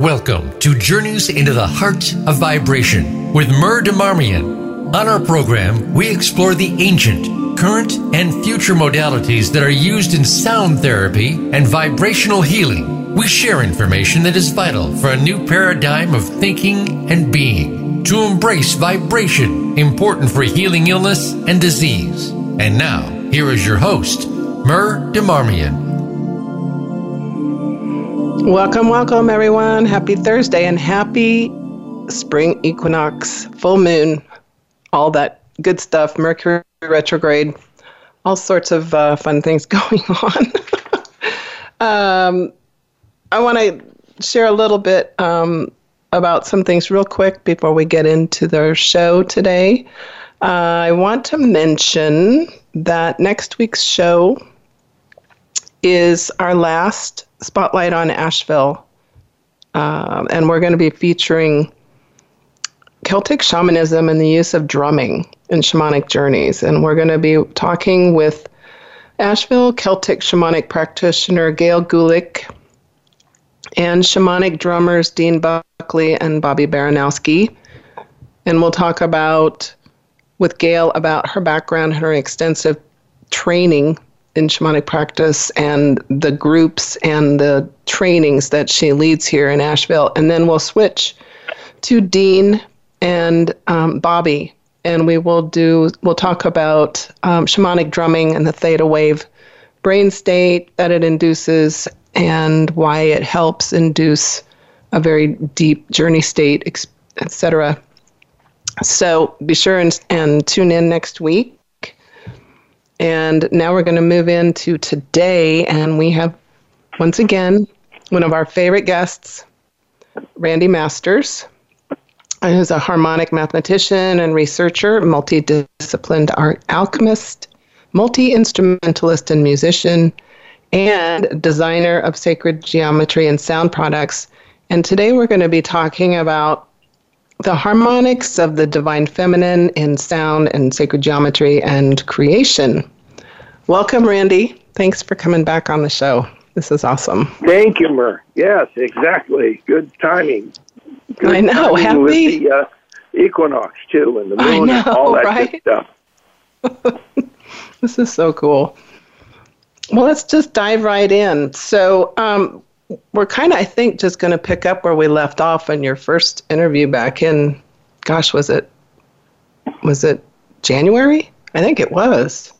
Welcome to Journeys into the Heart of Vibration with Mur Demarmian. On our program, we explore the ancient, current, and future modalities that are used in sound therapy and vibrational healing. We share information that is vital for a new paradigm of thinking and being. To embrace vibration, important for healing illness and disease. And now, here is your host, Mur Demarmian. Welcome, welcome, everyone. Happy Thursday and happy spring equinox, full moon, all that good stuff, Mercury retrograde, all sorts of uh, fun things going on. um, I want to share a little bit um, about some things real quick before we get into the show today. Uh, I want to mention that next week's show is our last spotlight on Asheville, uh, and we're going to be featuring Celtic shamanism and the use of drumming in shamanic journeys. And we're going to be talking with Asheville Celtic shamanic practitioner Gail Gulick and shamanic drummers Dean Buckley and Bobby Baranowski. And we'll talk about with Gail about her background, and her extensive training in shamanic practice and the groups and the trainings that she leads here in Asheville. And then we'll switch to Dean and um, Bobby, and we will do we'll talk about um, shamanic drumming and the theta wave brain state that it induces and why it helps induce a very deep journey state, etc. So be sure and, and tune in next week and now we're going to move into today, and we have once again one of our favorite guests, Randy Masters, who's a harmonic mathematician and researcher, multidisciplined art alchemist, multi instrumentalist and musician, and designer of sacred geometry and sound products. And today we're going to be talking about the harmonics of the divine feminine in sound and sacred geometry and creation. Welcome, Randy. Thanks for coming back on the show. This is awesome. Thank you, Mur. Yes, exactly. Good timing. Good I know. Timing Happy with the uh, equinox too, and the moon know, and all that right? good stuff. This is so cool. Well, let's just dive right in. So, um, we're kind of, I think, just going to pick up where we left off in your first interview back in, gosh, was it, was it January? I think it was.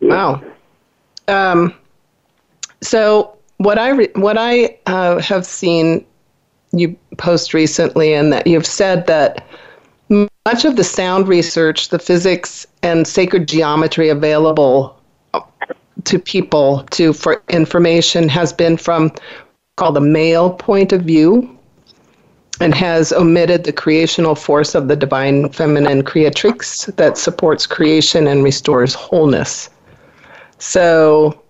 Wow. Um, so what I re- what I uh, have seen you post recently, and that you've said that much of the sound research, the physics and sacred geometry available to people to for information has been from called the male point of view and has omitted the creational force of the divine feminine creatrix that supports creation and restores wholeness. So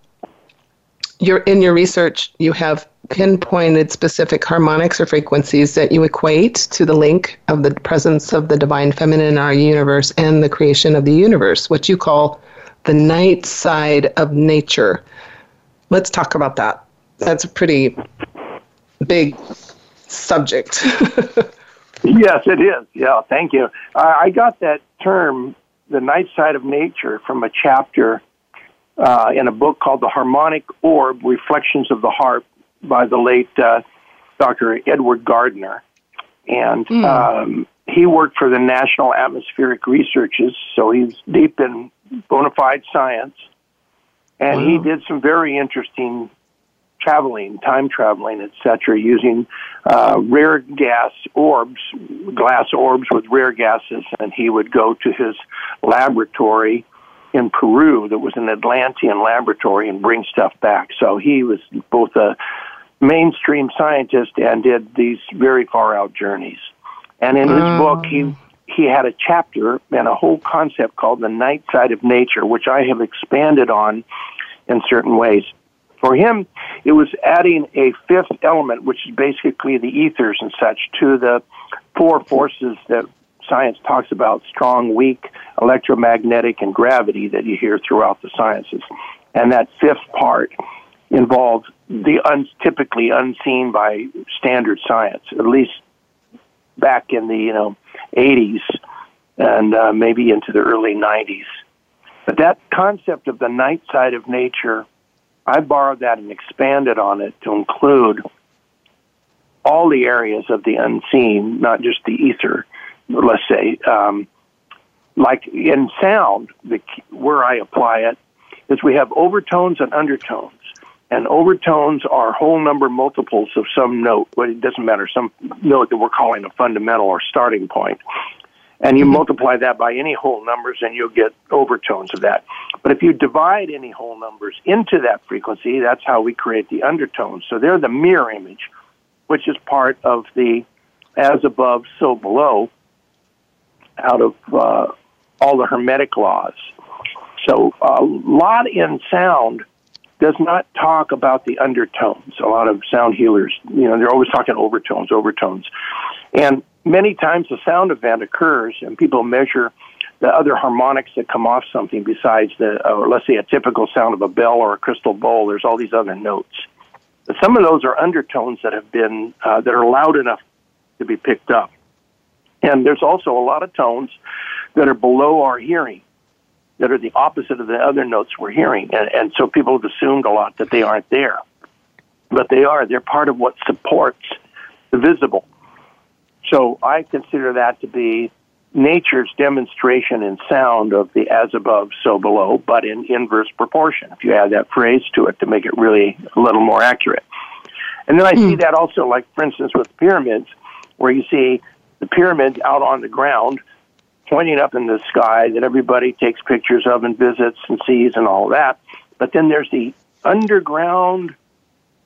you're in your research you have pinpointed specific harmonics or frequencies that you equate to the link of the presence of the divine feminine in our universe and the creation of the universe, what you call the night side of nature. Let's talk about that. That's a pretty big subject. Yes, it is. Yeah, thank you. Uh, I got that term, the night side of nature, from a chapter uh, in a book called The Harmonic Orb Reflections of the Harp by the late uh, Dr. Edward Gardner. And um, he worked for the National Atmospheric Researches, so he's deep in bona fide science. And he did some very interesting traveling, time traveling, etc., using uh, rare gas orbs, glass orbs with rare gases, and he would go to his laboratory in Peru that was an Atlantean laboratory and bring stuff back. So he was both a mainstream scientist and did these very far out journeys. And in his book, he he had a chapter and a whole concept called the night side of nature, which I have expanded on in certain ways. For him, it was adding a fifth element, which is basically the ethers and such, to the four forces that science talks about strong, weak, electromagnetic, and gravity that you hear throughout the sciences. And that fifth part involve the un- typically unseen by standard science, at least back in the you know 80s and uh, maybe into the early 90s. But that concept of the night side of nature, I borrowed that and expanded on it to include all the areas of the unseen, not just the ether, let's say. Um, like in sound, the, where I apply it is we have overtones and undertones. And overtones are whole number multiples of some note. but it doesn't matter, some note that we're calling a fundamental or starting point. And you mm-hmm. multiply that by any whole numbers and you'll get overtones of that. But if you divide any whole numbers into that frequency, that's how we create the undertones. So they're the mirror image, which is part of the as above, so below out of uh, all the Hermetic laws. So a lot in sound does not talk about the undertones. A lot of sound healers, you know, they're always talking overtones, overtones. And many times a sound event occurs and people measure the other harmonics that come off something besides the, or let's say a typical sound of a bell or a crystal bowl. There's all these other notes. But some of those are undertones that have been, uh, that are loud enough to be picked up. And there's also a lot of tones that are below our hearing that are the opposite of the other notes we're hearing. And, and so people have assumed a lot that they aren't there. But they are. They're part of what supports the visible. So I consider that to be nature's demonstration in sound of the as above, so below, but in inverse proportion. If you add that phrase to it to make it really a little more accurate. And then I mm. see hmm. that also, like for instance, with pyramids, where you see the pyramid out on the ground pointing up in the sky that everybody takes pictures of and visits and sees and all that. But then there's the underground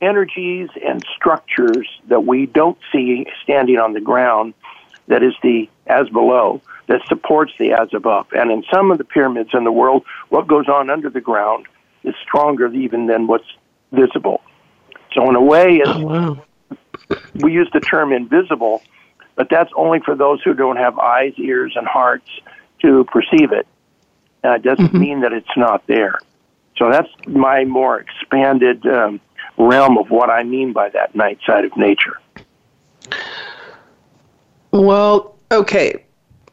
energies and structures that we don't see standing on the ground that is the as below that supports the as above. And in some of the pyramids in the world, what goes on under the ground is stronger even than what's visible. So in a way, oh, wow. we use the term invisible but that's only for those who don't have eyes, ears, and hearts to perceive it. Uh, it doesn't mm-hmm. mean that it's not there. So that's my more expanded um, realm of what I mean by that night side of nature. Well, okay.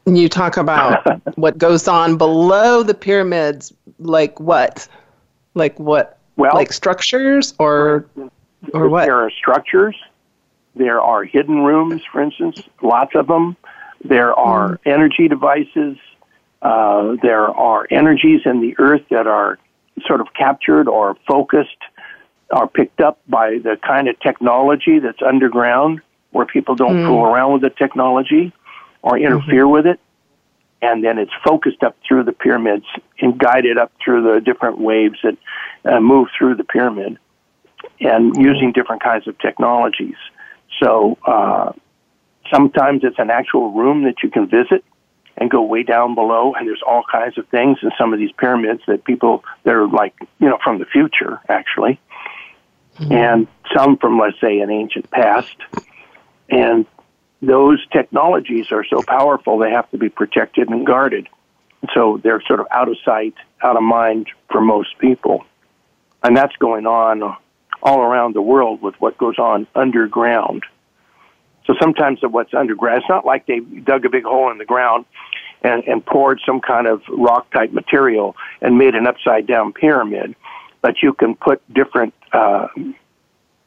You talk about what goes on below the pyramids, like what? Like what? Well, like structures or or what? There are structures there are hidden rooms, for instance, lots of them. There are mm. energy devices. Uh, there are energies in the earth that are sort of captured or focused or picked up by the kind of technology that's underground where people don't mm. fool around with the technology or interfere mm-hmm. with it. And then it's focused up through the pyramids and guided up through the different waves that uh, move through the pyramid and using different kinds of technologies. So uh, sometimes it's an actual room that you can visit and go way down below, and there's all kinds of things in some of these pyramids that people they're like you know from the future actually, mm-hmm. and some from let's say an ancient past, and those technologies are so powerful they have to be protected and guarded. So they're sort of out of sight, out of mind for most people. And that's going on all around the world with what goes on underground. So sometimes what's underground, it's not like they dug a big hole in the ground and, and poured some kind of rock type material and made an upside down pyramid, but you can put different uh,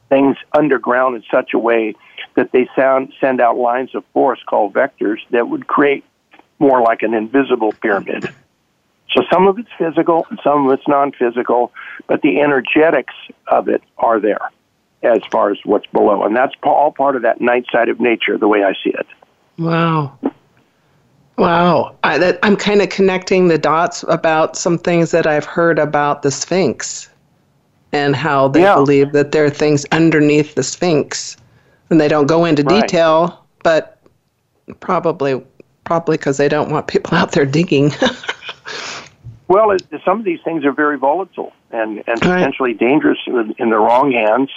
things underground in such a way that they sound, send out lines of force called vectors that would create more like an invisible pyramid. So some of it's physical and some of it's non-physical, but the energetics of it are there as far as what's below. And that's all part of that night side of nature, the way I see it. Wow. Wow. I, am kind of connecting the dots about some things that I've heard about the Sphinx and how they yeah. believe that there are things underneath the Sphinx. And they don't go into right. detail, but probably probably because they don't want people out there digging. Well, it, some of these things are very volatile and, and potentially right. dangerous in, in, the wrong hands,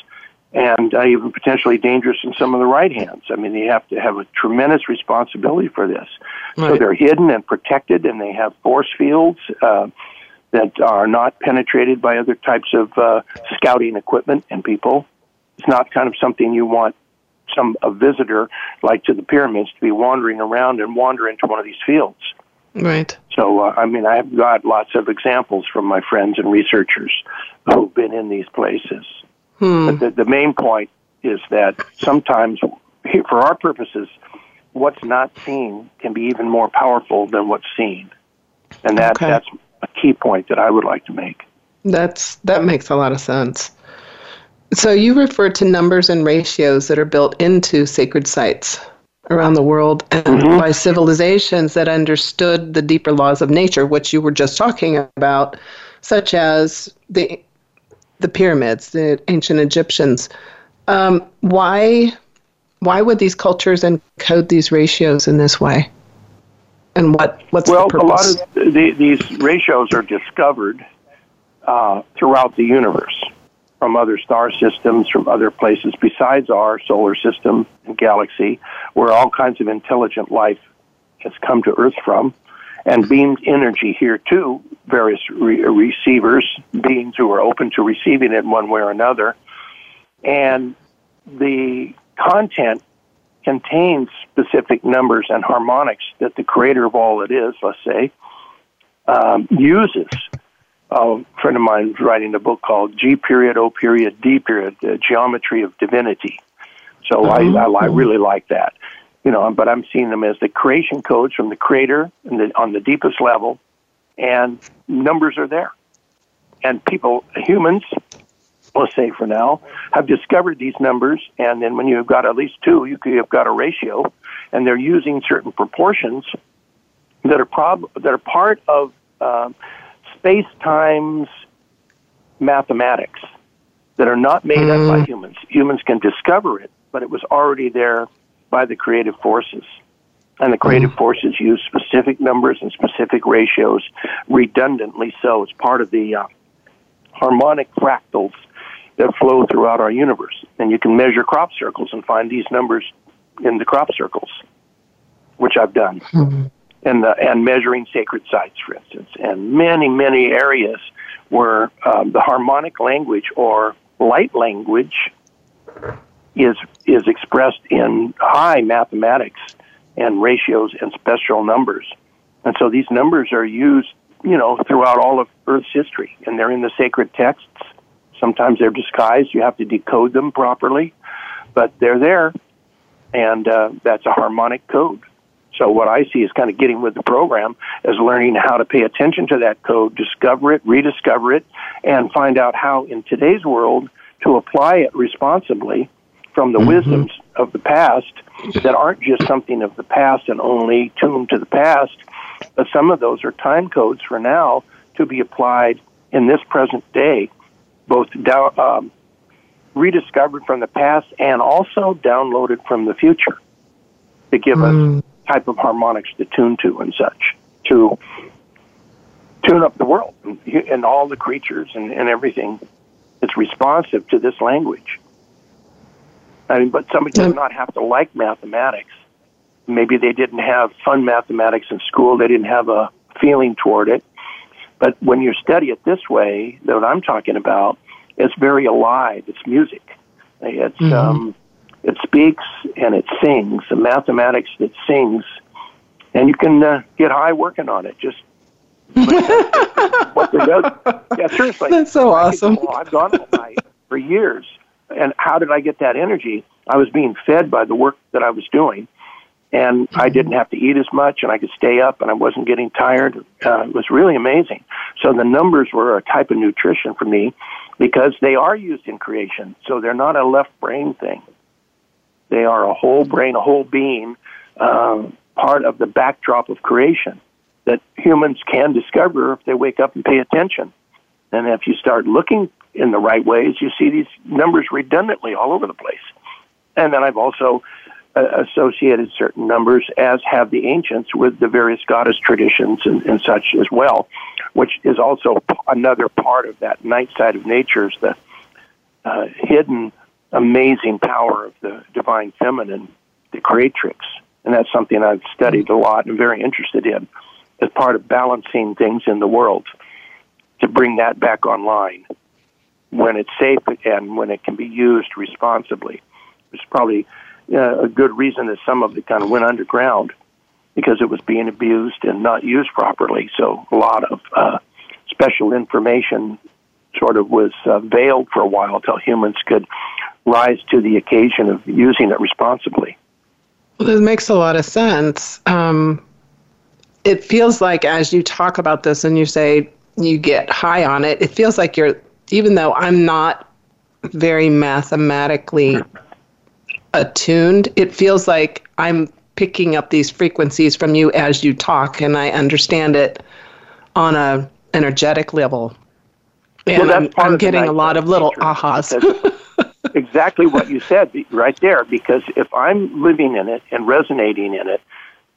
and uh, even potentially dangerous in some of the right hands. I mean, they have to have a tremendous responsibility for this. Right. So they're hidden and protected, and they have force fields. Uh, that are not penetrated by other types of uh, scouting equipment and people. It's not kind of something you want some a visitor like to the pyramids to be wandering around and wander into one of these fields. Right. So, uh, I mean, I've got lots of examples from my friends and researchers who've been in these places. Hmm. But the, the main point is that sometimes, for our purposes, what's not seen can be even more powerful than what's seen, and that Okay. that's a key point that I would like to make. That's that makes a lot of sense. So you refer to numbers and ratios that are built into sacred sites around the world and Mhm. by civilizations that understood the deeper laws of nature, which you were just talking about, such as the the pyramids, the ancient Egyptians. Um, why why would these cultures encode these ratios in this way? And what what's well, the a lot of the, these ratios are discovered uh, throughout the universe from other star systems, from other places besides our solar system and galaxy, where all kinds of intelligent life has come to Earth from, and beamed energy here too. Various re- receivers, beings who are open to receiving it one way or another, and the content contains specific numbers and harmonics that the creator of all it is, let's say, um, uses. a friend of mine is writing a book called G period, O period, D period, the geometry of divinity. So I, I, I really like that. You know, but I'm seeing them as the creation codes from the creator and the, on the deepest level, and numbers are there. And people, humans, let's say for now, have discovered these numbers, and then when you've got at least two, you could have got a ratio, and they're using certain proportions that are prob- that are part of um, space time's mathematics that are not made up by humans. Humans can discover it, but it was already there by the creative forces. And the creative forces use specific numbers and specific ratios redundantly so. It's part of the uh, harmonic fractals that flow throughout our universe. And you can measure crop circles and find these numbers in the crop circles, which I've done. And, the, and measuring sacred sites, for instance, and many, many areas where um, the harmonic language or light language is is expressed in high mathematics and ratios and special numbers. And so these numbers are used, you know, throughout all of Earth's history, and they're in the sacred texts. Sometimes they're disguised; you have to decode them properly, but they're there, and uh, that's a harmonic code. So what I see is kind of getting with the program is learning how to pay attention to that code, discover it, rediscover it, and find out how in today's world to apply it responsibly from the wisdoms of the past that aren't just something of the past and only tuned to the past, but some of those are time codes for now to be applied in this present day, both down, um, rediscovered from the past and also downloaded from the future to give us type of harmonics to tune to and such to tune up the world and, and all the creatures and, and everything is responsive to this language. I mean, but somebody does not have to like mathematics. Maybe they didn't have fun mathematics in school. They didn't have a feeling toward it. But when you study it this way, that I'm talking about, it's very alive. It's music. It's um, it speaks and it sings. The mathematics that sings, and you can uh, get high working on it. Just what does. Yeah, seriously. That's so awesome. I've gone all night for years, and how did I get that energy? I was being fed by the work that I was doing, and I didn't have to eat as much, and I could stay up, and I wasn't getting tired. Uh, it was really amazing. So the numbers were a type of nutrition for me because they are used in creation. So they're not a left brain thing. They are a whole brain, a whole being, um, part of the backdrop of creation that humans can discover if they wake up and pay attention. And if you start looking in the right ways, you see these numbers redundantly all over the place. And then I've also uh, associated certain numbers, as have the ancients, with the various goddess traditions and, and such as well, which is also another part of that night side of nature, is the uh, hidden, amazing power of the divine feminine, the creatrix. And that's something I've studied a lot and very interested in as part of balancing things in the world. to bring that back online when it's safe and when it can be used responsibly. It's probably uh, a good reason that some of it kind of went underground because it was being abused and not used properly. So a lot of uh, special information sort of was uh, veiled for a while until humans could rise to the occasion of using it responsibly. Well, it makes a lot of sense. Um, it feels like as you talk about this and you say you get high on it, it feels like you're, even though I'm not very mathematically attuned, it feels like I'm picking up these frequencies from you as you talk and I understand it on a energetic level. And well, I'm, I'm getting a lot of little ahas. exactly what you said right there, because if I'm living in it and resonating in it,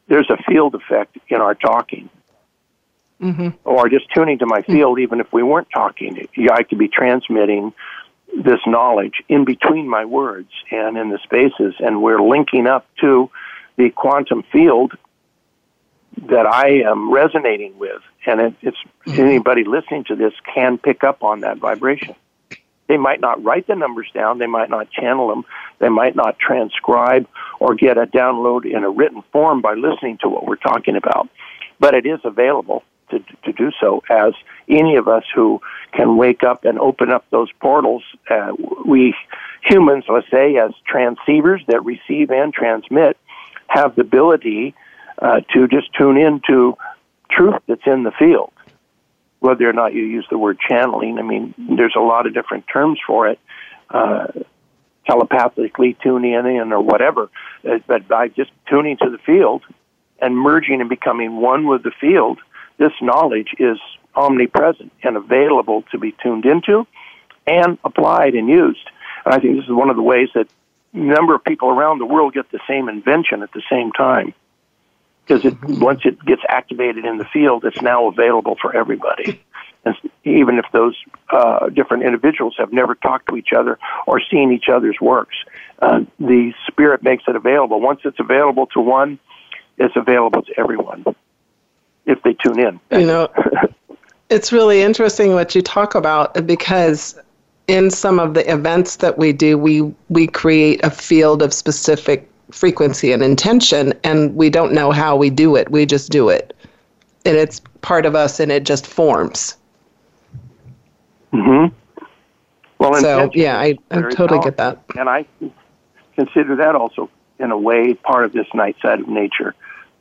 there's a field effect in our talking. Mm-hmm. Or just tuning to my field, mm-hmm. even if we weren't talking, I could be transmitting this knowledge in between my words and in the spaces, and we're linking up to the quantum field that I am resonating with, and it, it's mm-hmm. anybody listening to this can pick up on that vibration. They might not write the numbers down, they might not channel them, they might not transcribe or get a download in a written form by listening to what we're talking about, but it is available to to do so. As any of us who can wake up and open up those portals, uh, we humans, let's say, as transceivers that receive and transmit, have the ability uh, to just tune into truth that's in the field. Whether or not you use the word channeling, I mean, there's a lot of different terms for it. Uh, telepathically tuning in or whatever, uh, but by just tuning to the field and merging and becoming one with the field, this knowledge is omnipresent and available to be tuned into and applied and used. And I think this is one of the ways that a number of people around the world get the same invention at the same time because it, once it gets activated in the field, it's now available for everybody. And even if those uh, different individuals have never talked to each other or seen each other's works, uh, the spirit makes it available. Once it's available to one, it's available to everyone if they tune in. You know, it's really interesting what you talk about because in some of the events that we do, we we create a field of specific frequency and intention, and we don't know how we do it. We just do it, and it's part of us, and it just forms. Hmm. Well, so yeah, I, I totally get that, and I consider that also in a way part of this night side of nature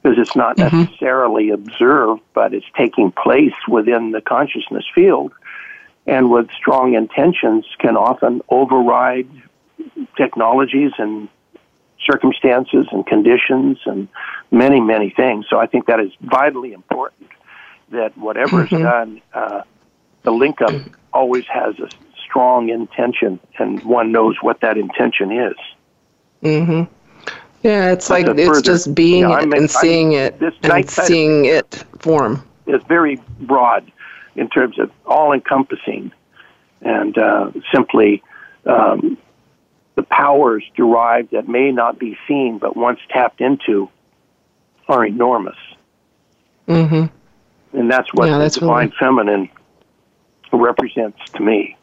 because it's not mm-hmm. necessarily observed, but it's taking place within the consciousness field. And with strong intentions, can often override technologies and circumstances and conditions and many, many things. So I think that is vitally important that whatever mm-hmm. is done, uh, the link up always has a strong intention, and one knows what that intention is. Mm-hmm. Yeah, it's like it's further, just being you know, it and seeing I, it and seeing it form. It's very broad in terms of all encompassing and uh, simply um, the powers derived that may not be seen but once tapped into are enormous. Mm-hmm. And that's what yeah, the divine really... feminine represents to me.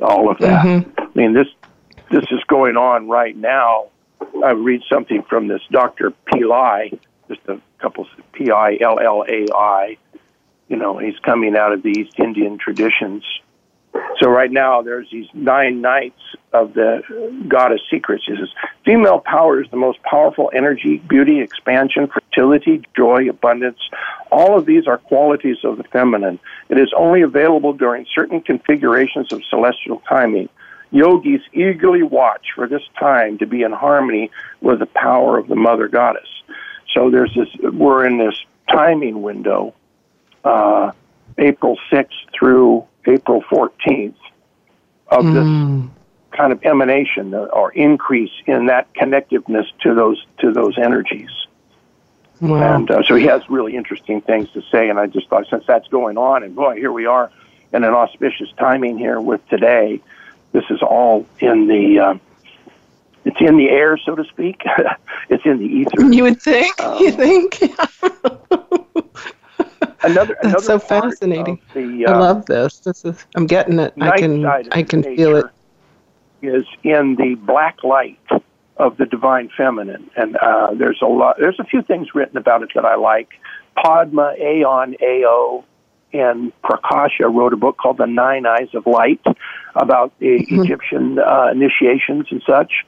All of that. Mm-hmm. I mean, this this is going on right now I read something from this Dr. Pillai, just a couple P I L L A I. You know, he's coming out of the East Indian traditions. So right now, there's these nine nights of the goddess secrets. He says, female power is the most powerful energy, beauty, expansion, fertility, joy, abundance. All of these are qualities of the feminine. It is only available during certain configurations of celestial timing. Yogis eagerly watch for this time to be in harmony with the power of the Mother Goddess. So there's this, we're in this timing window, uh, April 6th through April 14th of mm. this kind of emanation or increase in that connectiveness to those to those energies. Wow. And uh, so he has really interesting things to say, and I just thought since that's going on, and boy, here we are in an auspicious timing here with today this is all in the. Uh, it's in the air, so to speak. it's in the ether. You would think. Um, you think. another, That's another so fascinating. The, I uh, love this. This is I'm getting it. I can I can feel it. Is in the black light of the divine feminine, and uh, there's a lot. There's a few things written about it that I like. Padma Aon Ao and Prakasha wrote a book called The Nine Eyes of Light about the Mhm. Egyptian uh, initiations and such.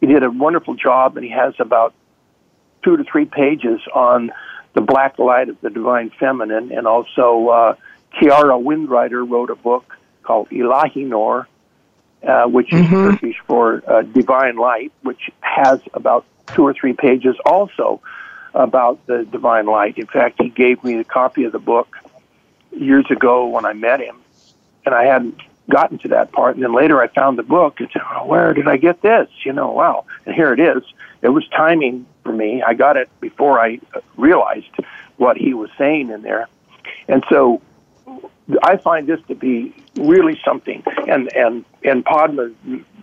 He did a wonderful job, and he has about two to three pages on the black light of the divine feminine, and also uh, Kiara Windrider wrote a book called Ilahinoor, uh, which is Mhm. Turkish for uh, divine light, which has about two or three pages also about the divine light. In fact, he gave me a copy of the book years ago when I met him, and I hadn't gotten to that part. And then later I found the book and said, oh, "Where did I get this?" You know, wow! And here it is. It was timing for me. I got it before I realized what he was saying in there, and so I find this to be really something. And and in Padma's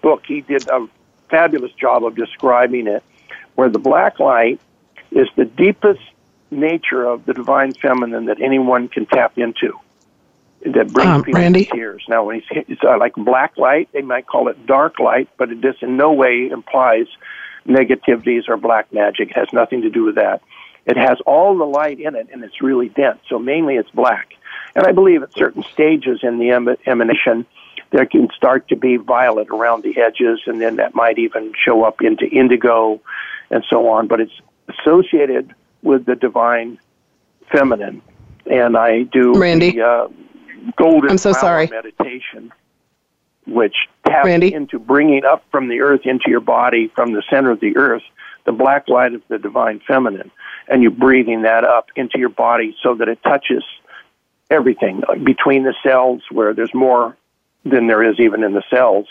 book, he did a fabulous job of describing it, where the black light is the deepest nature of the divine feminine that anyone can tap into. That brings Um, people Randy? to tears. Now, when he's it's uh, like black light, they might call it dark light, but it this in no way implies negativities or black magic. It has nothing to do with that. It has all the light in it, and it's really dense. So mainly, it's black. And I believe at certain stages in the em- emanation, there can start to be violet around the edges, and then that might even show up into indigo and so on. But it's associated with the divine feminine. And I do Randy? the uh, golden I'm so sorry. meditation, which taps Randy? into bringing up from the earth into your body, from the center of the earth, the black light of the divine feminine, and you're breathing that up into your body so that it touches everything between the cells where there's more than there is even in the cells,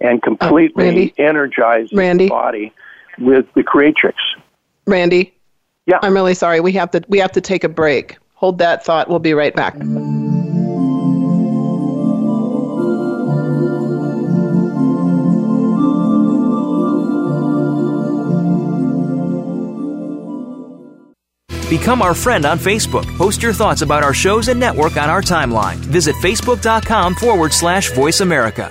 and completely Uh, Randy? energizes Randy? the body with the creatrix. Randy. Yeah. I'm really sorry. We have to we have to take a break. Hold that thought. We'll be right back. Become our friend on Facebook. Post your thoughts about our shows and network on our timeline. Visit facebook.com forward slash voice America.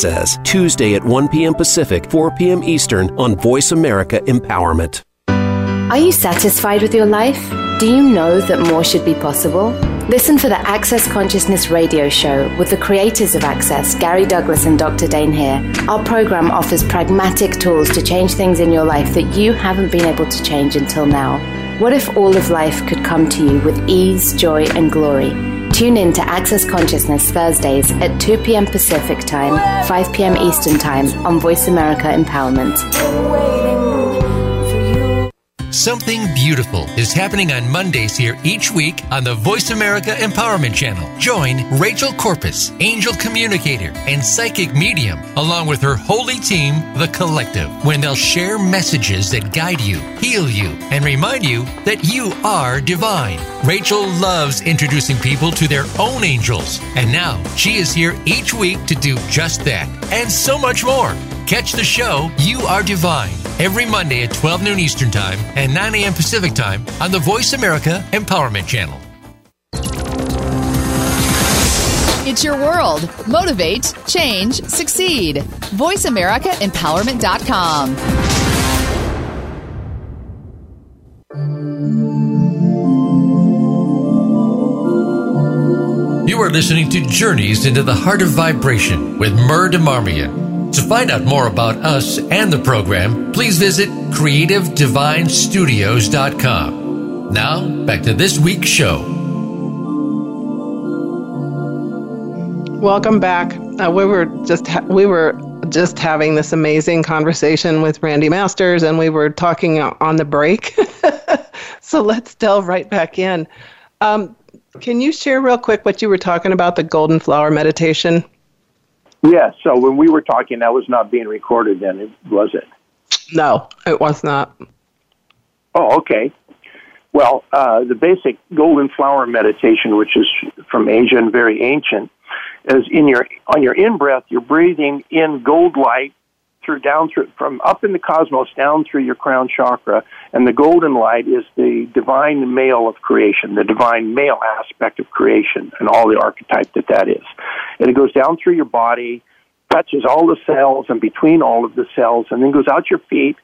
Says, Tuesday at 1 p.m. Pacific, 4 p.m. Eastern on Voice America Empowerment. Are you satisfied with your life? Do you know that more should be possible? Listen for the Access Consciousness radio show with the creators of Access, Gary Douglas and Dr. Dain Heer. Our program offers pragmatic tools to change things in your life that you haven't been able to change until now. What if all of life could come to you with ease, joy, and glory? Tune in to Access Consciousness Thursdays at 2 p.m. Pacific Time, 5 p.m. Eastern Time on Voice America Empowerment. Something beautiful is happening on Mondays here each week on the Voice America Empowerment Channel. Join Rachel Corpus, angel communicator and psychic medium, along with her holy team, The Collective, when they'll share messages that guide you, heal you, and remind you that you are divine. Rachel loves introducing people to their own angels, and now she is here each week to do just that and so much more. Catch the show You Are Divine every Monday at 12 noon Eastern Time and 9 a.m. Pacific Time on the Voice America Empowerment Channel. It's your world. Motivate, change, succeed. VoiceAmericaEmpowerment.com. You are listening to Journeys into the Heart of Vibration with Mur Demarmian. To find out more about us and the program, please visit creativedivinestudios.com. Now, back to this week's show. Welcome back. Uh, we were just ha- we were just having this amazing conversation with Randy Masters, and we were talking on the break. so let's delve right back in. Um, can you share real quick what you were talking about the golden flower meditation? Yes. So when we were talking, that was not being recorded then, was it? No, it was not. Oh, okay. Well, uh, the basic golden flower meditation, which is from Asia and very ancient, is in your on your in breath, you're breathing in gold light through down through from up in the cosmos down through your crown chakra, and the golden light is the divine male of creation, the divine male aspect of creation, and all the archetype that that is. And it goes down through your body, touches all the cells and between all of the cells, and then goes out your feet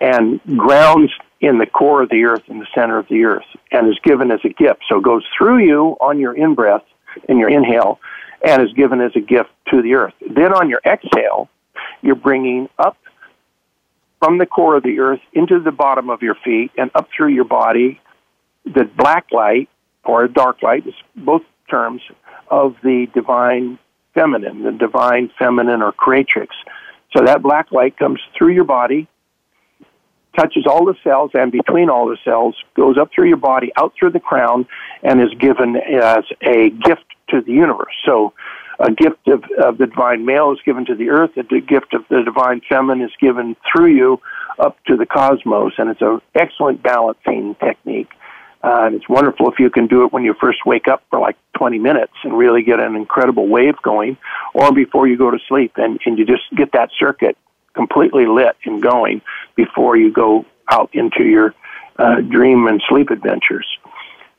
and grounds in the core of the earth, in the center of the earth, and is given as a gift. So it goes through you on your in breath, in your inhale, and is given as a gift to the earth. Then on your exhale, you're bringing up from the core of the earth into the bottom of your feet and up through your body the black light or dark light, both terms, of the divine feminine, the divine feminine or creatrix. So that black light comes through your body, touches all the cells, and between all the cells goes up through your body, out through the crown, and is given as a gift to the universe. So a gift of, of the divine male is given to the earth, the gift of the divine feminine is given through you up to the cosmos, and it's an excellent balancing technique. Uh, and it's wonderful if you can do it when you first wake up for like 20 minutes and really get an incredible wave going, or before you go to sleep, and, and you just get that circuit completely lit and going before you go out into your uh, dream and sleep adventures.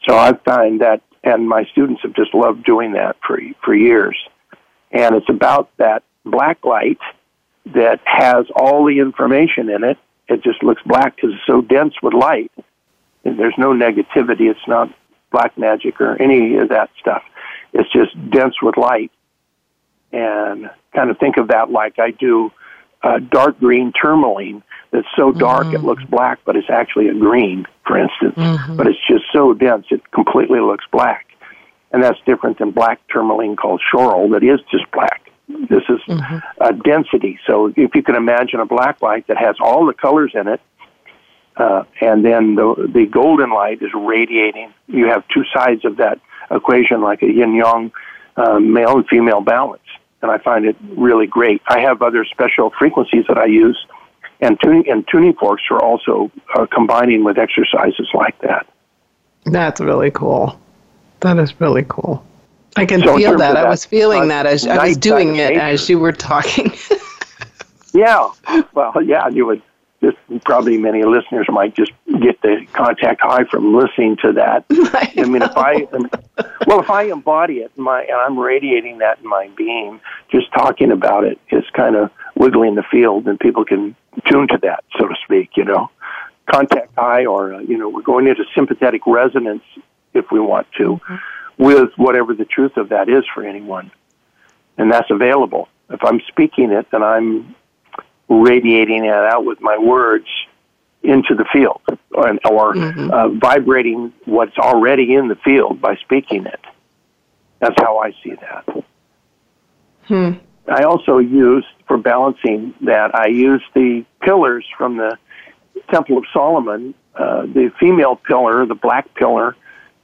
So I find that, and my students have just loved doing that for for years. And it's about that black light that has all the information in it. It just looks black because it's so dense with light. And there's no negativity. It's not black magic or any of that stuff. It's just dense with light. And kind of think of that like I do uh, dark green tourmaline that's so dark mm-hmm. it looks black, but it's actually a green, for instance. Mm-hmm. But it's just so dense it completely looks black and that's different than black tourmaline called schorl that is just black. This is mm-hmm. a density. So if you can imagine a black light that has all the colors in it, uh, and then the the golden light is radiating. You have two sides of that equation, like a yin yang, uh, male and female balance, and I find it really great. I have other special frequencies that I use, and tuning and tuning forks are also uh, combining with exercises like that. That's really cool. That is really cool. I can so feel that. that. I was feeling uh, that as I was doing it as you were talking. yeah. Well, yeah, you would just probably many listeners might just get the contact high from listening to that. I, I mean, if I well, if I embody it, my and I'm radiating that in my being, just talking about it is kind of wiggling the field, and people can tune to that, so to speak. You know, contact high, or uh, you know, we're going into sympathetic resonance if we want to, mm-hmm. with whatever the truth of that is for anyone. And that's available. If I'm speaking it, then I'm radiating it out with my words into the field or, or mm-hmm. uh, vibrating what's already in the field by speaking it. That's how I see that. Hmm. I also use, for balancing that, I use the pillars from the Temple of Solomon. Uh, the female pillar, the black pillar,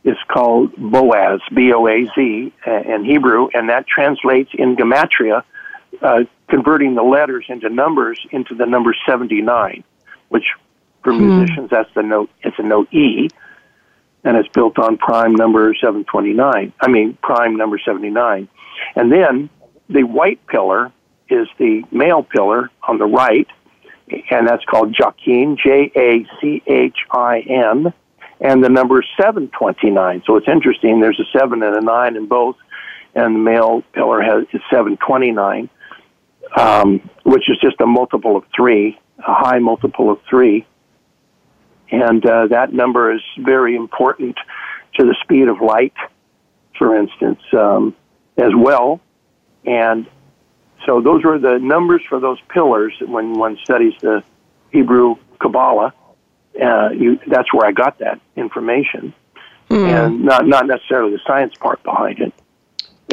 is called Boaz, B O A Z, in Hebrew, and that translates in Gematria, uh, converting the letters into numbers into the number 79, which for hmm. musicians, that's the note, it's a note E, and it's built on prime number 729. I mean, prime number 79. And then the white pillar is the male pillar on the right, and that's called Jachin, J A C H I N and the number is 729. So it's interesting. There's a 7 and a 9 in both, and the male pillar has is 729, um, which is just a multiple of 3, a high multiple of 3. And uh, that number is very important to the speed of light, for instance, um, as well. And so those were the numbers for those pillars when one studies the Hebrew Kabbalah uh, you, that's where I got that information, mm. and not not necessarily the science part behind it.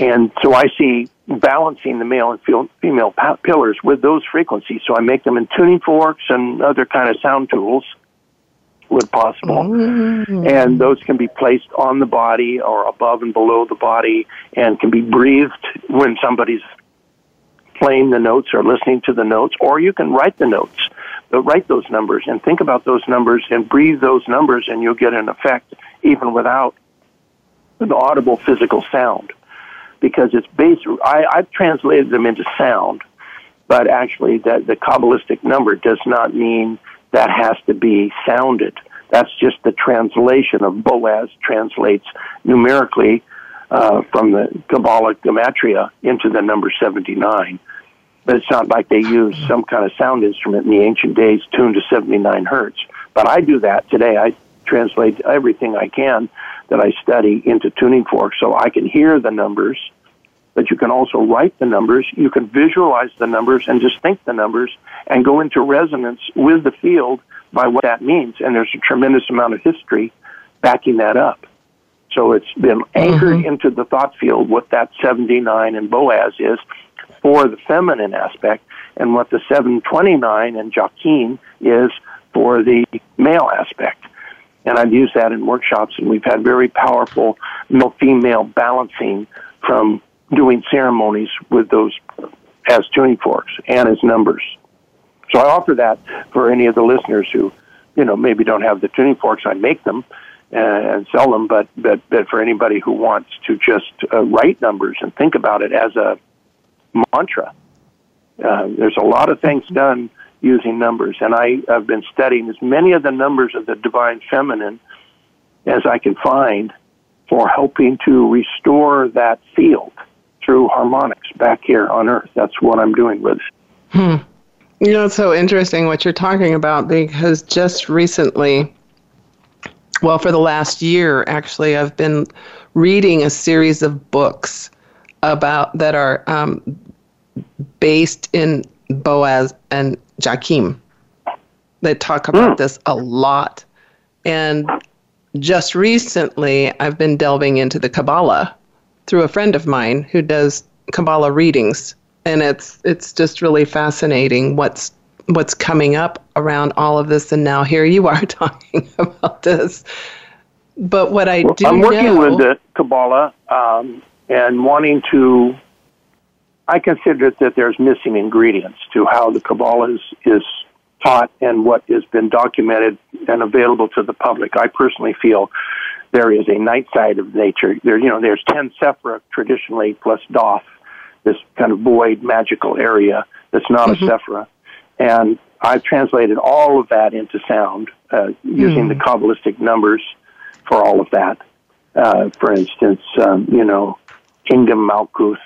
And so I see balancing the male and female pillars with those frequencies. So I make them in tuning forks and other kind of sound tools, when possible. Mm. And those can be placed on the body or above and below the body and can be breathed when somebody's playing the notes or listening to the notes, or you can write the notes. But write those numbers and think about those numbers and breathe those numbers, and you'll get an effect even without an audible physical sound. Because it's based, I, I've translated them into sound, but actually, that the Kabbalistic number does not mean that has to be sounded. That's just the translation of Boaz translates numerically uh, from the Kabbalah Gematria into the number 79. But it's not like they used some kind of sound instrument in the ancient days tuned to 79 hertz. But I do that today. I translate everything I can that I study into tuning forks so I can hear the numbers, but you can also write the numbers. You can visualize the numbers and just think the numbers and go into resonance with the field by what that means. And there's a tremendous amount of history backing that up. So it's been anchored Mm-hmm. into the thought field what that 79 and Boaz is for the feminine aspect and what the 729 and Joaquin is for the male aspect. And I've used that in workshops, and we've had very powerful male female balancing from doing ceremonies with those as tuning forks and as numbers. So I offer that for any of the listeners who, you know, maybe don't have the tuning forks. I make them uh, and sell them, but, but but for anybody who wants to just uh, write numbers and think about it as a mantra, uh, there's a lot of things done using numbers, and I have been studying as many of the numbers of the divine feminine as I can find for helping to restore that field through harmonics back here on Earth. That's what I'm doing with it. You know, it's so interesting what you're talking about because just recently, well, for the last year, actually, I've been reading a series of books about that are um, based in Boaz and Jachin. They talk about this a lot. And just recently, I've been delving into the Kabbalah through a friend of mine who does Kabbalah readings, and it's it's just really fascinating what's what's coming up around all of this. And now here you are talking about this. But what I do I'm working know, with the Kabbalah um, and wanting to. I consider that there's missing ingredients to how the Kabbalah is, is taught and what has been documented and available to the public. I personally feel there is a night side of nature. There, you know, there's ten sephira traditionally plus Daath, this kind of void magical area that's not a sephira, and I've translated all of that into sound uh, using the Kabbalistic numbers for all of that. Uh, for instance, um, you know, Kingdom Malkuth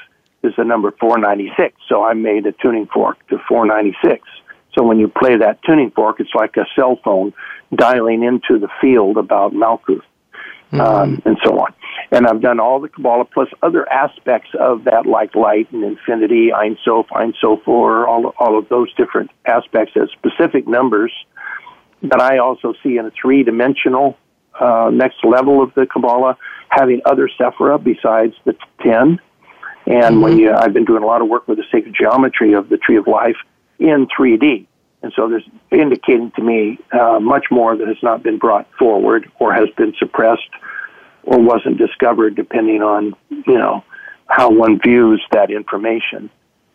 is the number 496, so I made a tuning fork to 496. So when you play that tuning fork, it's like a cell phone dialing into the field about Malkuth um, and so on. And I've done all the Kabbalah plus other aspects of that, like light and infinity, Ein Sof, Ein Sof Aur, all all of those different aspects as specific numbers that I also see in a three dimensional uh, next level of the Kabbalah, having other sephira besides the ten. And when you, I've been doing a lot of work with the sacred geometry of the Tree of Life in 3D. And so there's indicating to me uh, much more that has not been brought forward or has been suppressed or wasn't discovered, depending on you know how one views that information.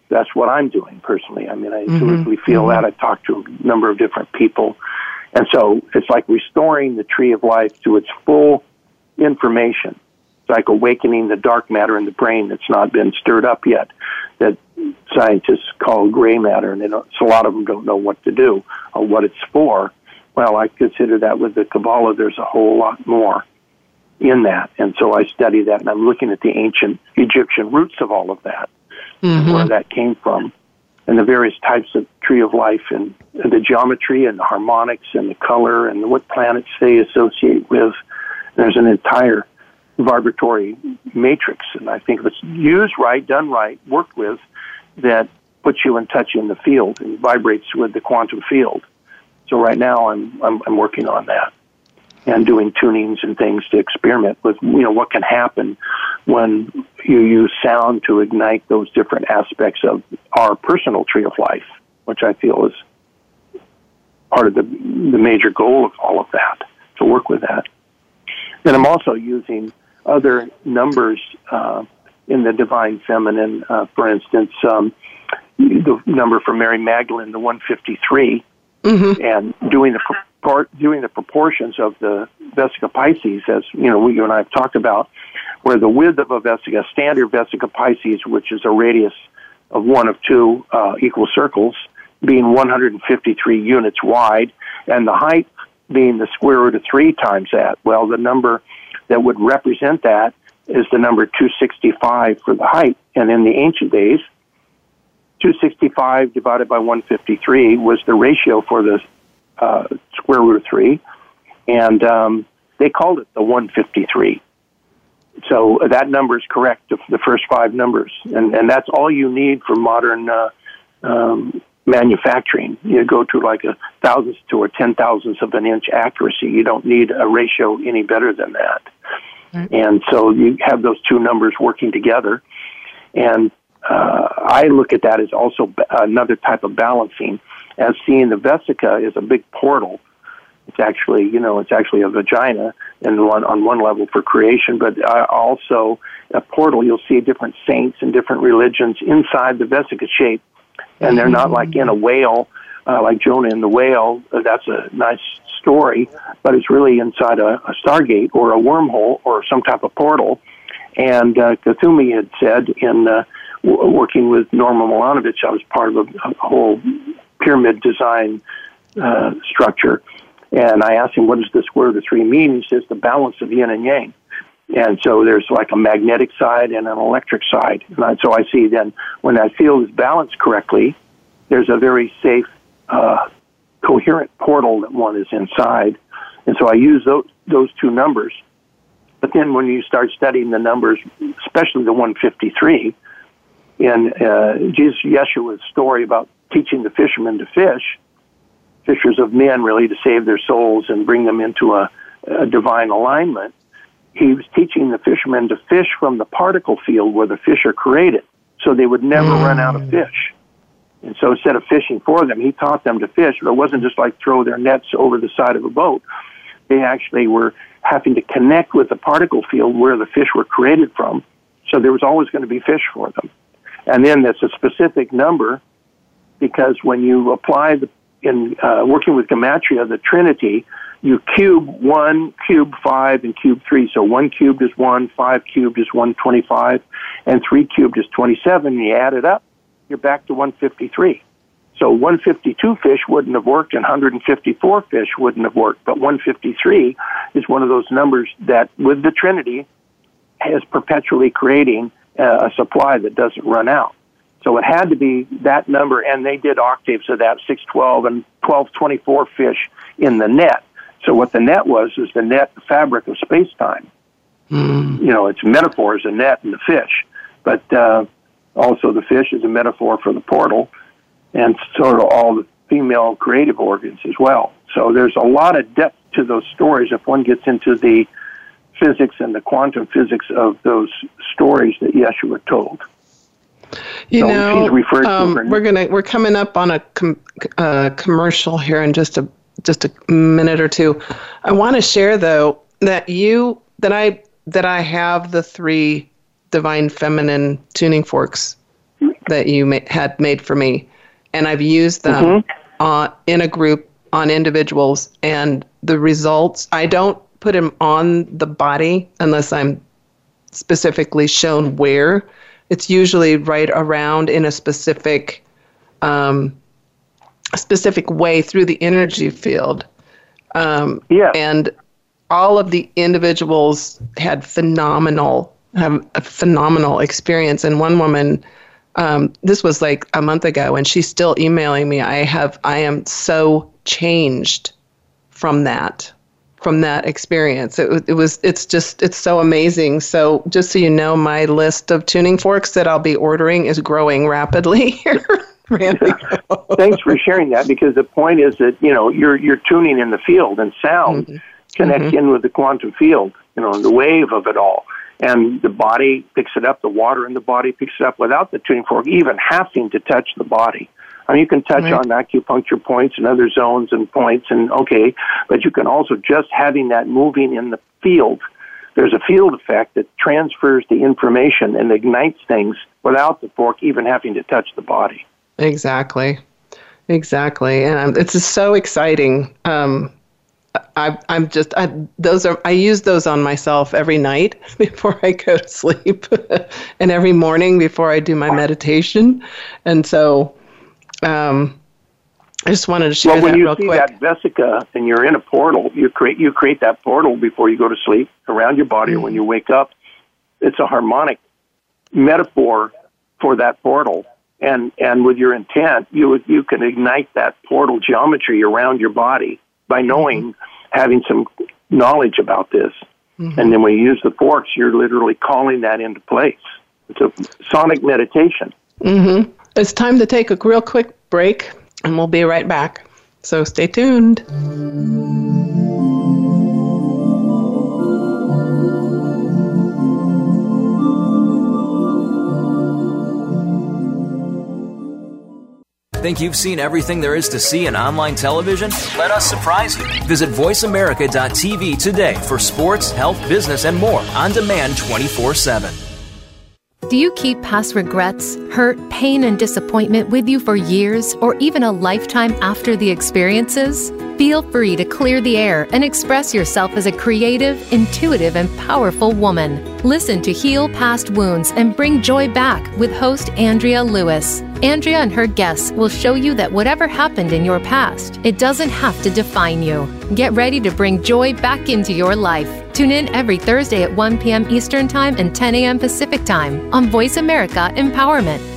That's what I'm doing personally. I mean, I intuitively feel that. I've talked to a number of different people, and so it's like restoring the tree of life to its full information. It's like awakening the dark matter in the brain that's not been stirred up yet, that scientists call gray matter, and they don't, so a lot of them don't know what to do or what it's for. Well, I consider that with the Kabbalah, there's a whole lot more in that, and so I study that, and I'm looking at the ancient Egyptian roots of all of that, and where that came from, and the various types of tree of life, and, and the geometry, and the harmonics, and the color, and what planets they associate with. There's an entire vibratory matrix, and I think if it's used right, done right, worked with, that puts you in touch in the field and vibrates with the quantum field. So right now, I'm I'm, I'm working on that and doing tunings and things to experiment with. You know what can happen when you use sound to ignite those different aspects of our personal tree of life, which I feel is part of the the major goal of all of that to work with that. Then I'm also using other numbers uh, in the divine feminine. Uh, for instance, um, the number for Mary Magdalene, the 153, mm-hmm. and doing the doing the proportions of the Vesica Pisces, as you know, you and I have talked about, where the width of a Vesica, standard Vesica Pisces, which is a radius of one of two uh, equal circles, being 153 units wide, and the height being the square root of three times that. Well, the number that would represent that is the number 265 for the height. And in the ancient days, 265 divided by 153 was the ratio for the uh, square root of 3. And um, they called it the 153. So that number is correct, the first five numbers. And, and that's all you need for modern uh, um, manufacturing. You go to like a thousandth to a ten thousandths of an inch accuracy. You don't need a ratio any better than that. Right. And so you have those two numbers working together. And uh, I look at that as also another type of balancing, as seeing the vesica is a big portal. It's actually, you know, it's actually a vagina and one on one level for creation, but uh, also a portal. You'll see different saints and different religions inside the vesica shape and they're not like in a whale, uh, like Jonah in the whale. Uh, that's a nice story, but it's really inside a, a stargate or a wormhole or some type of portal. And uh, had said in uh, w- working with Norman Milanovich, I was part of a, a whole pyramid design uh, structure. And I asked him, what does this word of three mean? He says, the balance of yin and yang. And so there's like a magnetic side and an electric side. And so I see then when that field is balanced correctly, there's a very safe, uh, coherent portal that one is inside. And so I use those, those two numbers. But then when you start studying the numbers, especially the 153, in uh, Jesus Yeshua's story about teaching the fishermen to fish, fishers of men really to save their souls and bring them into a, a divine alignment, he was teaching the fishermen to fish from the particle field where the fish are created, so they would never mm. run out of fish. And so instead of fishing for them, he taught them to fish. But it wasn't just like throw their nets over the side of a boat. They actually were having to connect with the particle field where the fish were created from. So there was always going to be fish for them. And then that's a specific number because when you apply the, in uh, working with Gematria, the Trinity, you cube one, cube five, and cube three. So one cubed is one, five cubed is 125, and three cubed is 27. And you add it up, you're back to 153. So 152 fish wouldn't have worked and 154 fish wouldn't have worked. But 153 is one of those numbers that, with the Trinity, is perpetually creating uh, a supply that doesn't run out. So it had to be that number, and they did octaves of that 612 and 1224 fish in the net. So what the net was is the net fabric of space time. Mm. You know, it's metaphor as a net and the fish, but uh, also the fish is a metaphor for the portal, and sort of all the female creative organs as well. So there's a lot of depth to those stories if one gets into the physics and the quantum physics of those stories that Yeshua told. You so know, um, we're gonna we're coming up on a com- uh, commercial here in just a just a minute or two. I want to share though that you that I that I have the three divine feminine tuning forks that you ma- had made for me, and I've used them mm-hmm. uh, in a group on individuals, and the results. I don't put them on the body unless I'm specifically shown where. It's usually right around in a specific um, specific way through the energy field. Um, yeah. And all of the individuals had phenomenal, have a phenomenal experience. And one woman, um, this was like a month ago, and she's still emailing me. I have, I am so changed from that, from that experience. It, it was, it's just, it's so amazing. So just so you know, my list of tuning forks that I'll be ordering is growing rapidly here. Thanks for sharing that because the point is that you know you're you're tuning in the field and sound mm-hmm. connects mm-hmm. in with the quantum field, you know, the wave of it all, and the body picks it up. The water in the body picks it up without the tuning fork even having to touch the body. I mean, you can touch right. on acupuncture points and other zones and points, and okay, but you can also just having that moving in the field. There's a field effect that transfers the information and ignites things without the fork even having to touch the body. Exactly, exactly, and it's just so exciting. Um, I, I'm just I, those are I use those on myself every night before I go to sleep, and every morning before I do my meditation, and so um, I just wanted to share well, when that you real see quick. that vesica and you're in a portal, you create you create that portal before you go to sleep around your body, mm-hmm. when you wake up. It's a harmonic metaphor for that portal, and and with your intent, you you can ignite that portal geometry around your body by knowing, mm-hmm. having some knowledge about this. Mm-hmm. And then when you use the forks, you're literally calling that into place. It's a sonic meditation. Mm-hmm. It's time to take a real quick break, and we'll be right back. So stay tuned. Think you've seen everything there is to see in online television? Let us surprise you. Visit VoiceAmerica.tv today for sports, health, business, and more on demand 24 7. Do you keep past regrets, hurt, pain, and disappointment with you for years or even a lifetime after the experiences? Feel free to clear the air and express yourself as a creative, intuitive, and powerful woman. Listen to Heal Past Wounds and Bring Joy Back with host Andrea Lewis. Andrea and her guests will show you that whatever happened in your past, it doesn't have to define you. Get ready to bring joy back into your life. Tune in every Thursday at 1 p.m. Eastern Time and 10 a.m. Pacific Time on Voice America Empowerment.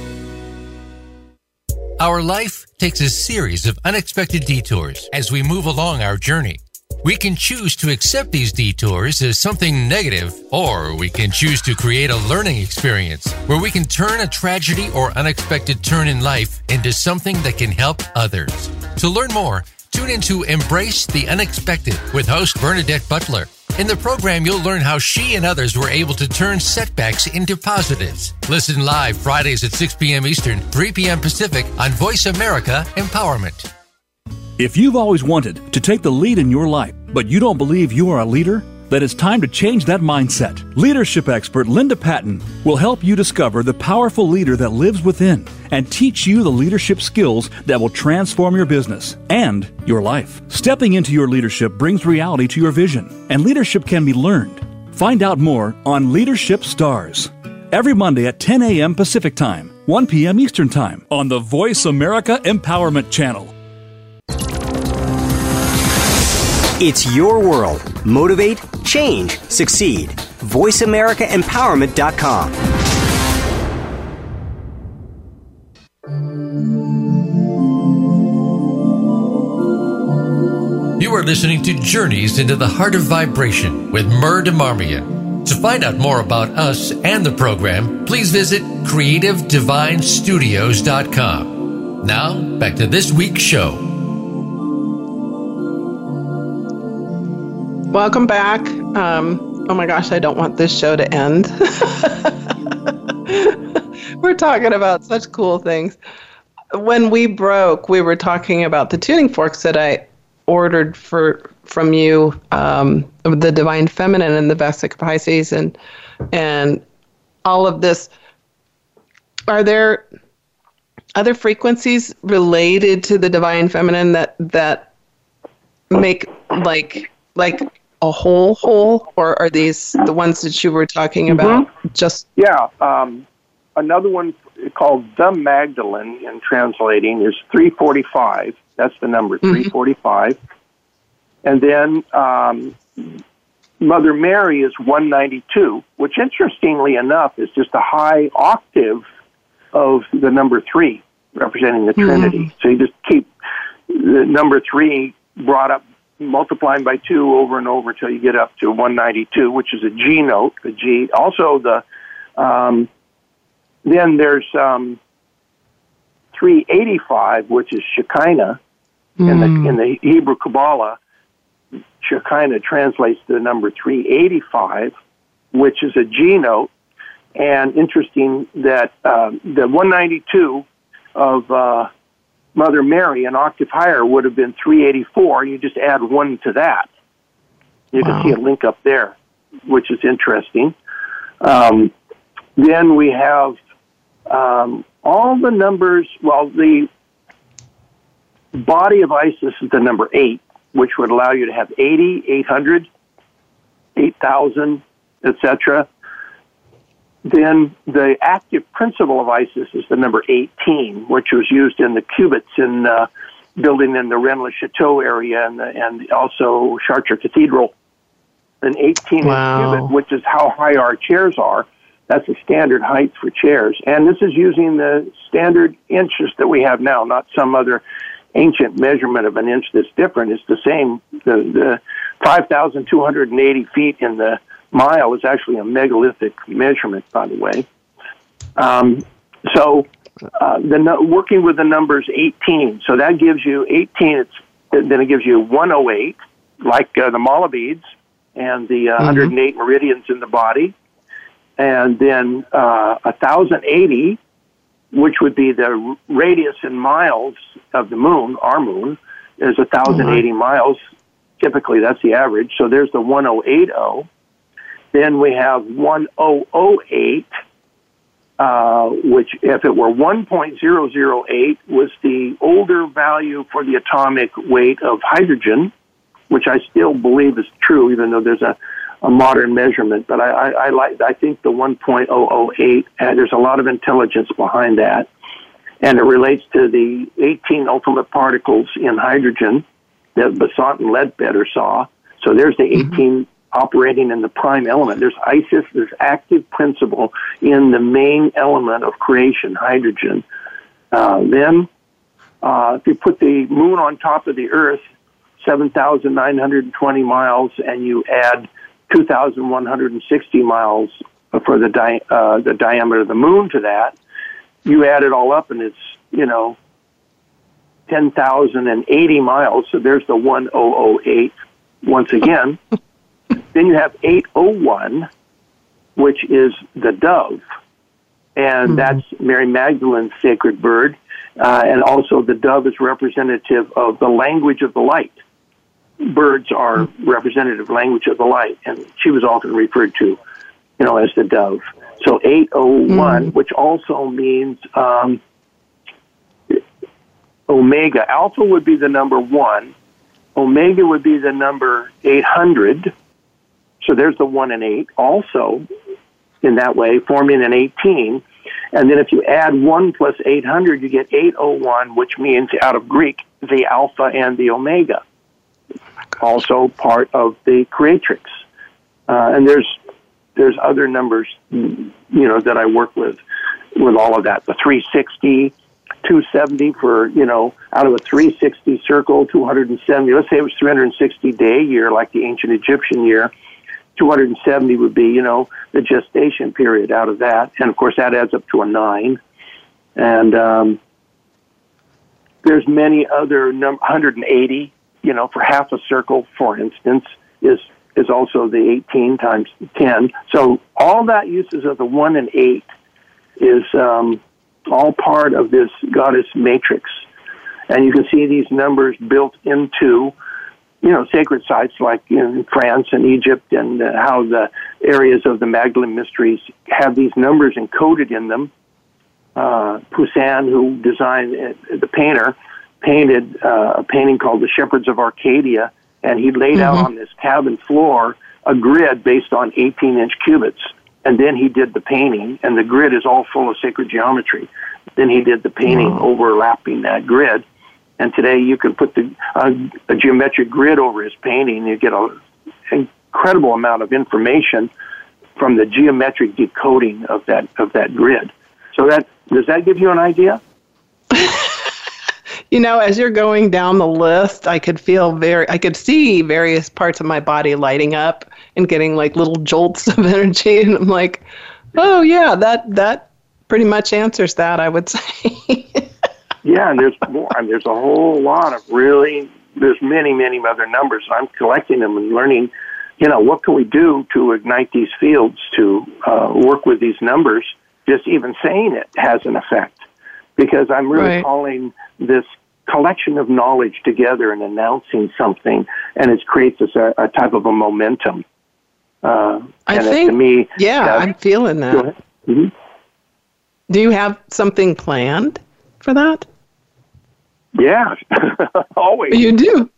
Our life takes a series of unexpected detours as we move along our journey. We can choose to accept these detours as something negative, or we can choose to create a learning experience where we can turn a tragedy or unexpected turn in life into something that can help others. To learn more, tune into Embrace the Unexpected with host Bernadette Butler. In the program, you'll learn how she and others were able to turn setbacks into positives. Listen live Fridays at 6 p.m. Eastern, 3 p.m. Pacific on Voice America Empowerment. If you've always wanted to take the lead in your life, but you don't believe you are a leader, then it's time to change that mindset. Leadership expert Linda Patton will help you discover the powerful leader that lives within and teach you the leadership skills that will transform your business and your life. Stepping into your leadership brings reality to your vision, and leadership can be learned. Find out more on Leadership Stars every Monday at 10 a.m. Pacific Time, 1 p.m. Eastern Time on the Voice America Empowerment Channel. It's your world. Motivate, change, succeed. VoiceAmericaEmpowerment.com. You are listening to Journeys into the Heart of Vibration with Mur Demarmian. To find out more about us and the program, please visit CreativeDivineStudios.com. Now, back to this week's show. Welcome back. Um, oh my gosh, I don't want this show to end. we're talking about such cool things. When we broke, we were talking about the tuning forks that I ordered for from you, um, the Divine Feminine and the Vesica Pisces, and and all of this. Are there other frequencies related to the Divine Feminine that that make like like a whole whole, or are these the ones that you were talking about? Mm-hmm. Just yeah. Um, another one called the Magdalene in translating is 345. That's the number mm-hmm. 345. And then um, Mother Mary is 192, which interestingly enough is just a high octave of the number three, representing the mm-hmm. Trinity. So you just keep the number three brought up multiplying by two over and over until you get up to 192, which is a G note. The G. Also, the um, then there's um, 385, which is Shekinah mm. in the in the Hebrew Kabbalah. Shekinah translates to the number 385, which is a G note. And interesting that um, the 192 of uh, Mother Mary, an octave higher, would have been 384. You just add one to that. You Wow. can see a link up there, which is interesting. Um, then we have um, all the numbers. Well, the body of Isis is the number eight, which would allow you to have 80, 800, 8,000, etc. Then the active principle of ISIS is the number 18, which was used in the cubits in uh, building in the Rennes le Chateau area and, the, and also Chartres Cathedral. An 18 Wow. inch cubit, which is how high our chairs are. That's the standard height for chairs. And this is using the standard inches that we have now, not some other ancient measurement of an inch that's different. It's the same. The, the 5,280 feet in the mile is actually a megalithic measurement, by the way. Um, so, uh, the working with the numbers 18, so that gives you 18. It's then it gives you 108, like uh, the mala beads and the uh, 108 meridians in the body, and then uh, 1080, which would be the radius in miles of the moon. Our moon is 1080 miles. Typically, that's the average. So there's the 1080. Then we have 1008, uh, which, if it were 1.008, was the older value for the atomic weight of hydrogen, which I still believe is true, even though there's a, a modern measurement. But I, I, I like, I think the 1.008, and there's a lot of intelligence behind that, and it relates to the 18 ultimate particles in hydrogen that Besant and Leadbeater saw. So there's the 18 operating in the prime element. There's ISIS, this active principle in the main element of creation, hydrogen. Uh, then, uh, if you put the moon on top of the Earth, 7,920 miles, and you add 2,160 miles for the, di- uh, the diameter of the moon to that, you add it all up, and it's, you know, 10,080 miles. So there's the 1008 once again. then you have 801, which is the dove. And that's Mary Magdalene's sacred bird. Uh, and also, the dove is representative of the language of the light. Birds are representative language of the light, and she was often referred to, you know, as the dove. So 801, which also means um, omega. Alpha would be the number one. Omega would be the number 800. So there's the one and eight also in that way, forming an 18. And then if you add 1 plus 800, you get 801, which means out of Greek, the alpha and the omega. Also part of the creatrix. Uh, and there's there's other numbers, you know, that I work with with all of that. The 360, 270 for, you know, out of a 360 circle, 270. Let's say it was 360 day year, like the ancient Egyptian year. 270 would be, you know, the gestation period out of that. And of course, that adds up to a nine. And um, there's many other num 180, you know, for half a circle, for instance, is is also the 18 times 10. So all that uses of the one and eight is um, all part of this goddess matrix. And you can see these numbers built into, you know, sacred sites like in France and Egypt, and uh, how the areas of the Magdalene mysteries have these numbers encoded in them. Uh, Poussin, who designed uh, the painter, painted uh, a painting called "The Shepherds of Arcadia," and he laid out on this cabin floor a grid based on 18-inch cubits. And then he did the painting, and the grid is all full of sacred geometry. Then he did the painting overlapping that grid. And today you can put the uh, a geometric grid over his painting. And you get an incredible amount of information from the geometric decoding of that of that grid. So that does that give you an idea? You know, as you're going down the list, I could feel very, I could see various parts of my body lighting up and getting like little jolts of energy. And I'm like, oh, yeah, that, that pretty much answers that, I would say. Yeah, and there's more. And there's a whole lot of really. There's many, many other numbers. I'm collecting them and learning. You know, what can we do to ignite these fields to uh, work with these numbers? Just even saying it has an effect, because I'm really Right. calling this collection of knowledge together and announcing something, and it creates this, a, a type of a momentum. Uh, I and think, to me, yeah, I'm feeling that. Mm-hmm. Do you have something planned for that? Yeah, always. You do.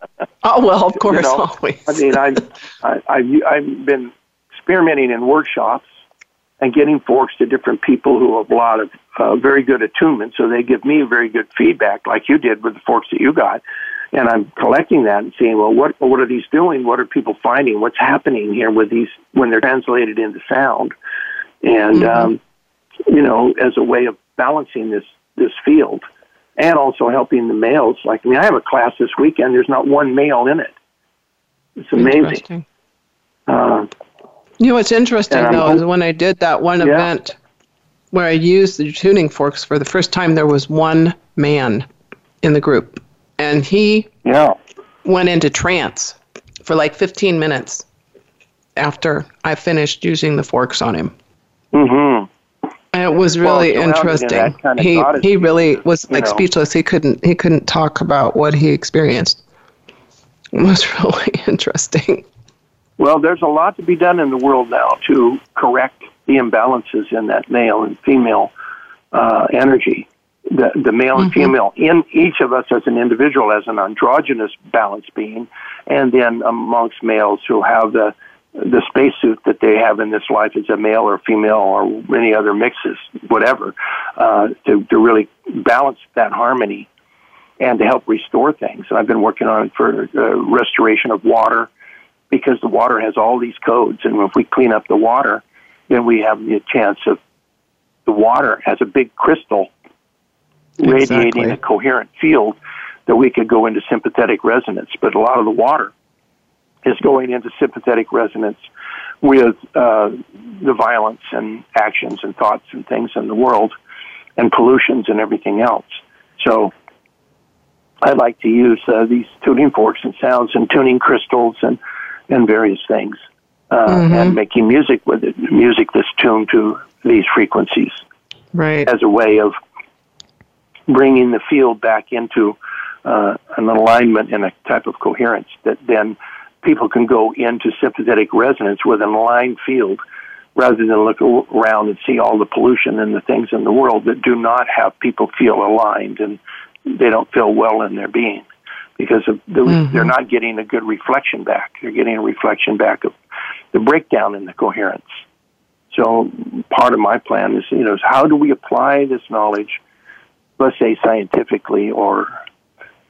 Oh well, of course, you know, always. I mean, I've I, I've I've been experimenting in workshops and getting forks to different people who have a lot of uh, very good attunement, so they give me very good feedback, like you did with the forks that you got. And I'm collecting that and seeing, well, what what are these doing? What are people finding? What's happening here with these when they're translated into sound? And Mm-hmm. um, you know, as a way of balancing this this field, and also helping the males. Like, I mean, I have a class this weekend. There's not one male in it. It's amazing. Uh, You know what's interesting though hop- is when I did that one Yeah. event where I used the tuning forks for the first time, there was one man in the group, and he yeah. went into trance for like 15 minutes after I finished using the forks on him. Mm-hmm. And it was really in interesting. kind of he he really was like know. speechless. He couldn't he couldn't talk about what he experienced. It was really interesting. Well, there's a lot to be done in the world now to correct the imbalances in that male and female uh, energy. The, the male and female in each of us as an individual, as an androgynous balanced being, and then amongst males who have the the spacesuit that they have in this life as a male or female or any other mixes, whatever, uh, to, to really balance that harmony and to help restore things. And I've been working on it for uh, restoration of water because the water has all these codes. And if we clean up the water, then we have the chance of the water as a big crystal radiating Exactly. a coherent field that we could go into sympathetic resonance. But a lot of the water is going into sympathetic resonance with uh, the violence and actions and thoughts and things in the world and pollutions and everything else. So I like to use uh, these tuning forks and sounds and tuning crystals and, and various things uh, and making music with it, music that's tuned to these frequencies Right. as a way of bringing the field back into uh, an alignment and a type of coherence that then people can go into sympathetic resonance with an aligned field rather than look around and see all the pollution and the things in the world that do not have people feel aligned and they don't feel well in their being because of the, mm-hmm. they're not getting a good reflection back. They're getting a reflection back of the breakdown in the coherence. So part of my plan is, you know, is how do we apply this knowledge, let's say scientifically or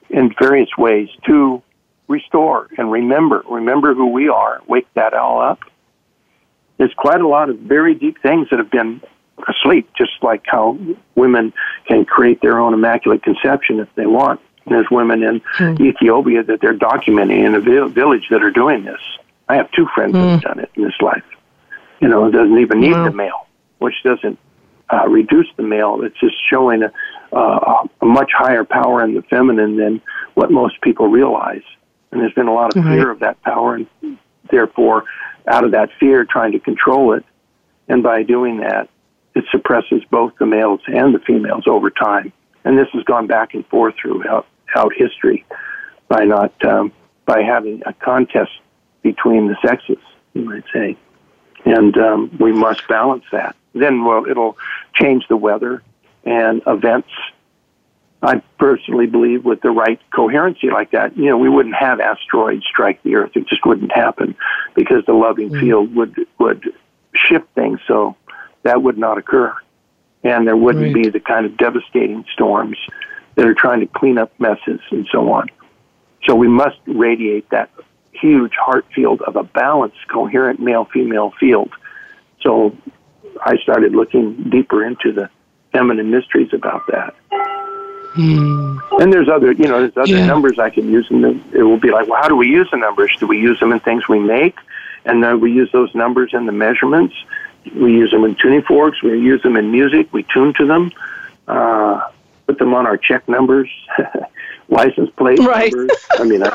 in various ways to restore and remember, remember who we are, wake that all up. There's quite a lot of very deep things that have been asleep, just like how women can create their own immaculate conception if they want. There's women in Ethiopia that they're documenting in a village that are doing this. I have two friends that have done it in this life. You know, it doesn't even need the male, which doesn't uh, reduce the male. It's just showing a, uh, a much higher power in the feminine than what most people realize. And there's been a lot of fear of that power, and therefore, out of that fear, trying to control it. And by doing that, it suppresses both the males and the females over time. And this has gone back and forth throughout out history by not um, by having a contest between the sexes, you might say. And um, we must balance that. Then, well, it'll change the weather and events. I personally believe with the right coherency like that, you know, we wouldn't have asteroids strike the Earth. It just wouldn't happen because the loving mm. field would would shift things so that would not occur, and there wouldn't Right. be the kind of devastating storms that are trying to clean up messes and so on. So we must radiate that huge heart field of a balanced, coherent male female field. So I started looking deeper into the feminine mysteries about that. And there's other, you know, there's other Yeah. numbers I can use, and it will be like, well, how do we use the numbers? Do we use them in things we make, and then we use those numbers in the measurements? We use them in tuning forks. We use them in music. We tune to them. Uh, put them on our check numbers, license plate Right. numbers. I mean, uh,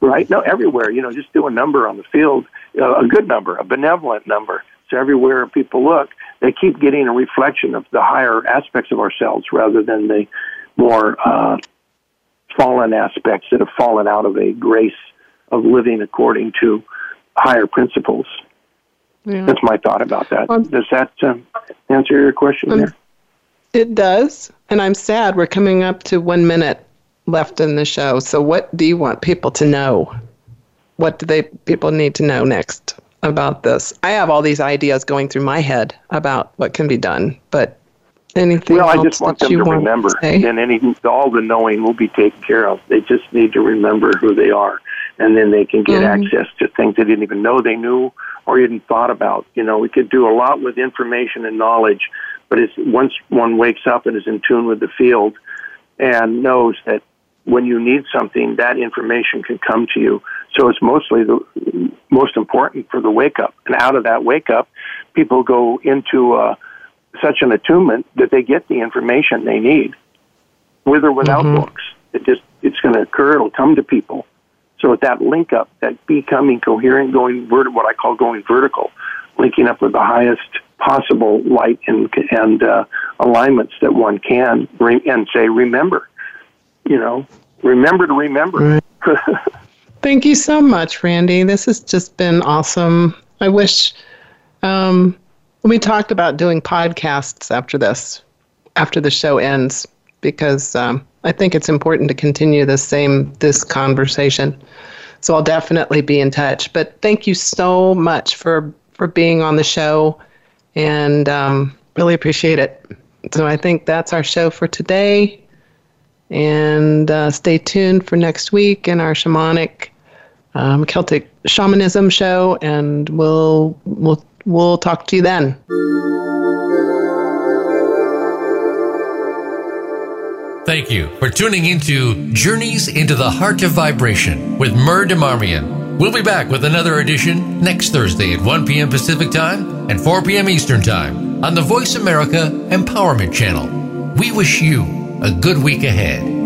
right? No, everywhere. You know, just do a number on the field, uh, a good number, a benevolent number. So everywhere people look, they keep getting a reflection of the higher aspects of ourselves rather than the more uh, fallen aspects that have fallen out of a grace of living according to higher principles. Yeah. That's my thought about that. Um, Does that um, answer your question um, there? It does. And I'm sad we're coming up to one minute left in the show. So, what do you want people to know? What do they people need to know next about this? I have all these ideas going through my head about what can be done, but anything well, I just want them to remember, to and any all the knowing will be taken care of. They just need to remember who they are, and then they can get mm-hmm. access to things they didn't even know they knew or even thought about. You know, we could do a lot with information and knowledge, but it's once one wakes up and is in tune with the field and knows that when you need something, that information can come to you. So it's mostly the most important for the wake up. And out of that wake up, people go into uh, such an attunement that they get the information they need, with or without mm-hmm. books. It just it's going to occur. It'll come to people. So with that link up, that becoming coherent, going vert- what I call going vertical, linking up with the highest possible light and and uh, alignments that one can, re- and say, remember, you know, remember to remember. Right. Thank you so much, Randy. This has just been awesome. I wish um, we talked about doing podcasts after this, after the show ends, because um, I think it's important to continue the same this conversation. So I'll definitely be in touch. But thank you so much for for being on the show, and um, really appreciate it. So I think that's our show for today. And uh, stay tuned for next week in our shamanic um, Celtic shamanism show, and we'll we'll we'll talk to you then. Thank you for tuning into Journeys into the Heart of Vibration with Mur Demarmian. We'll be back with another edition next Thursday at 1 p.m. Pacific Time and 4 p.m. Eastern Time on the Voice America Empowerment Channel. We wish you a good week ahead.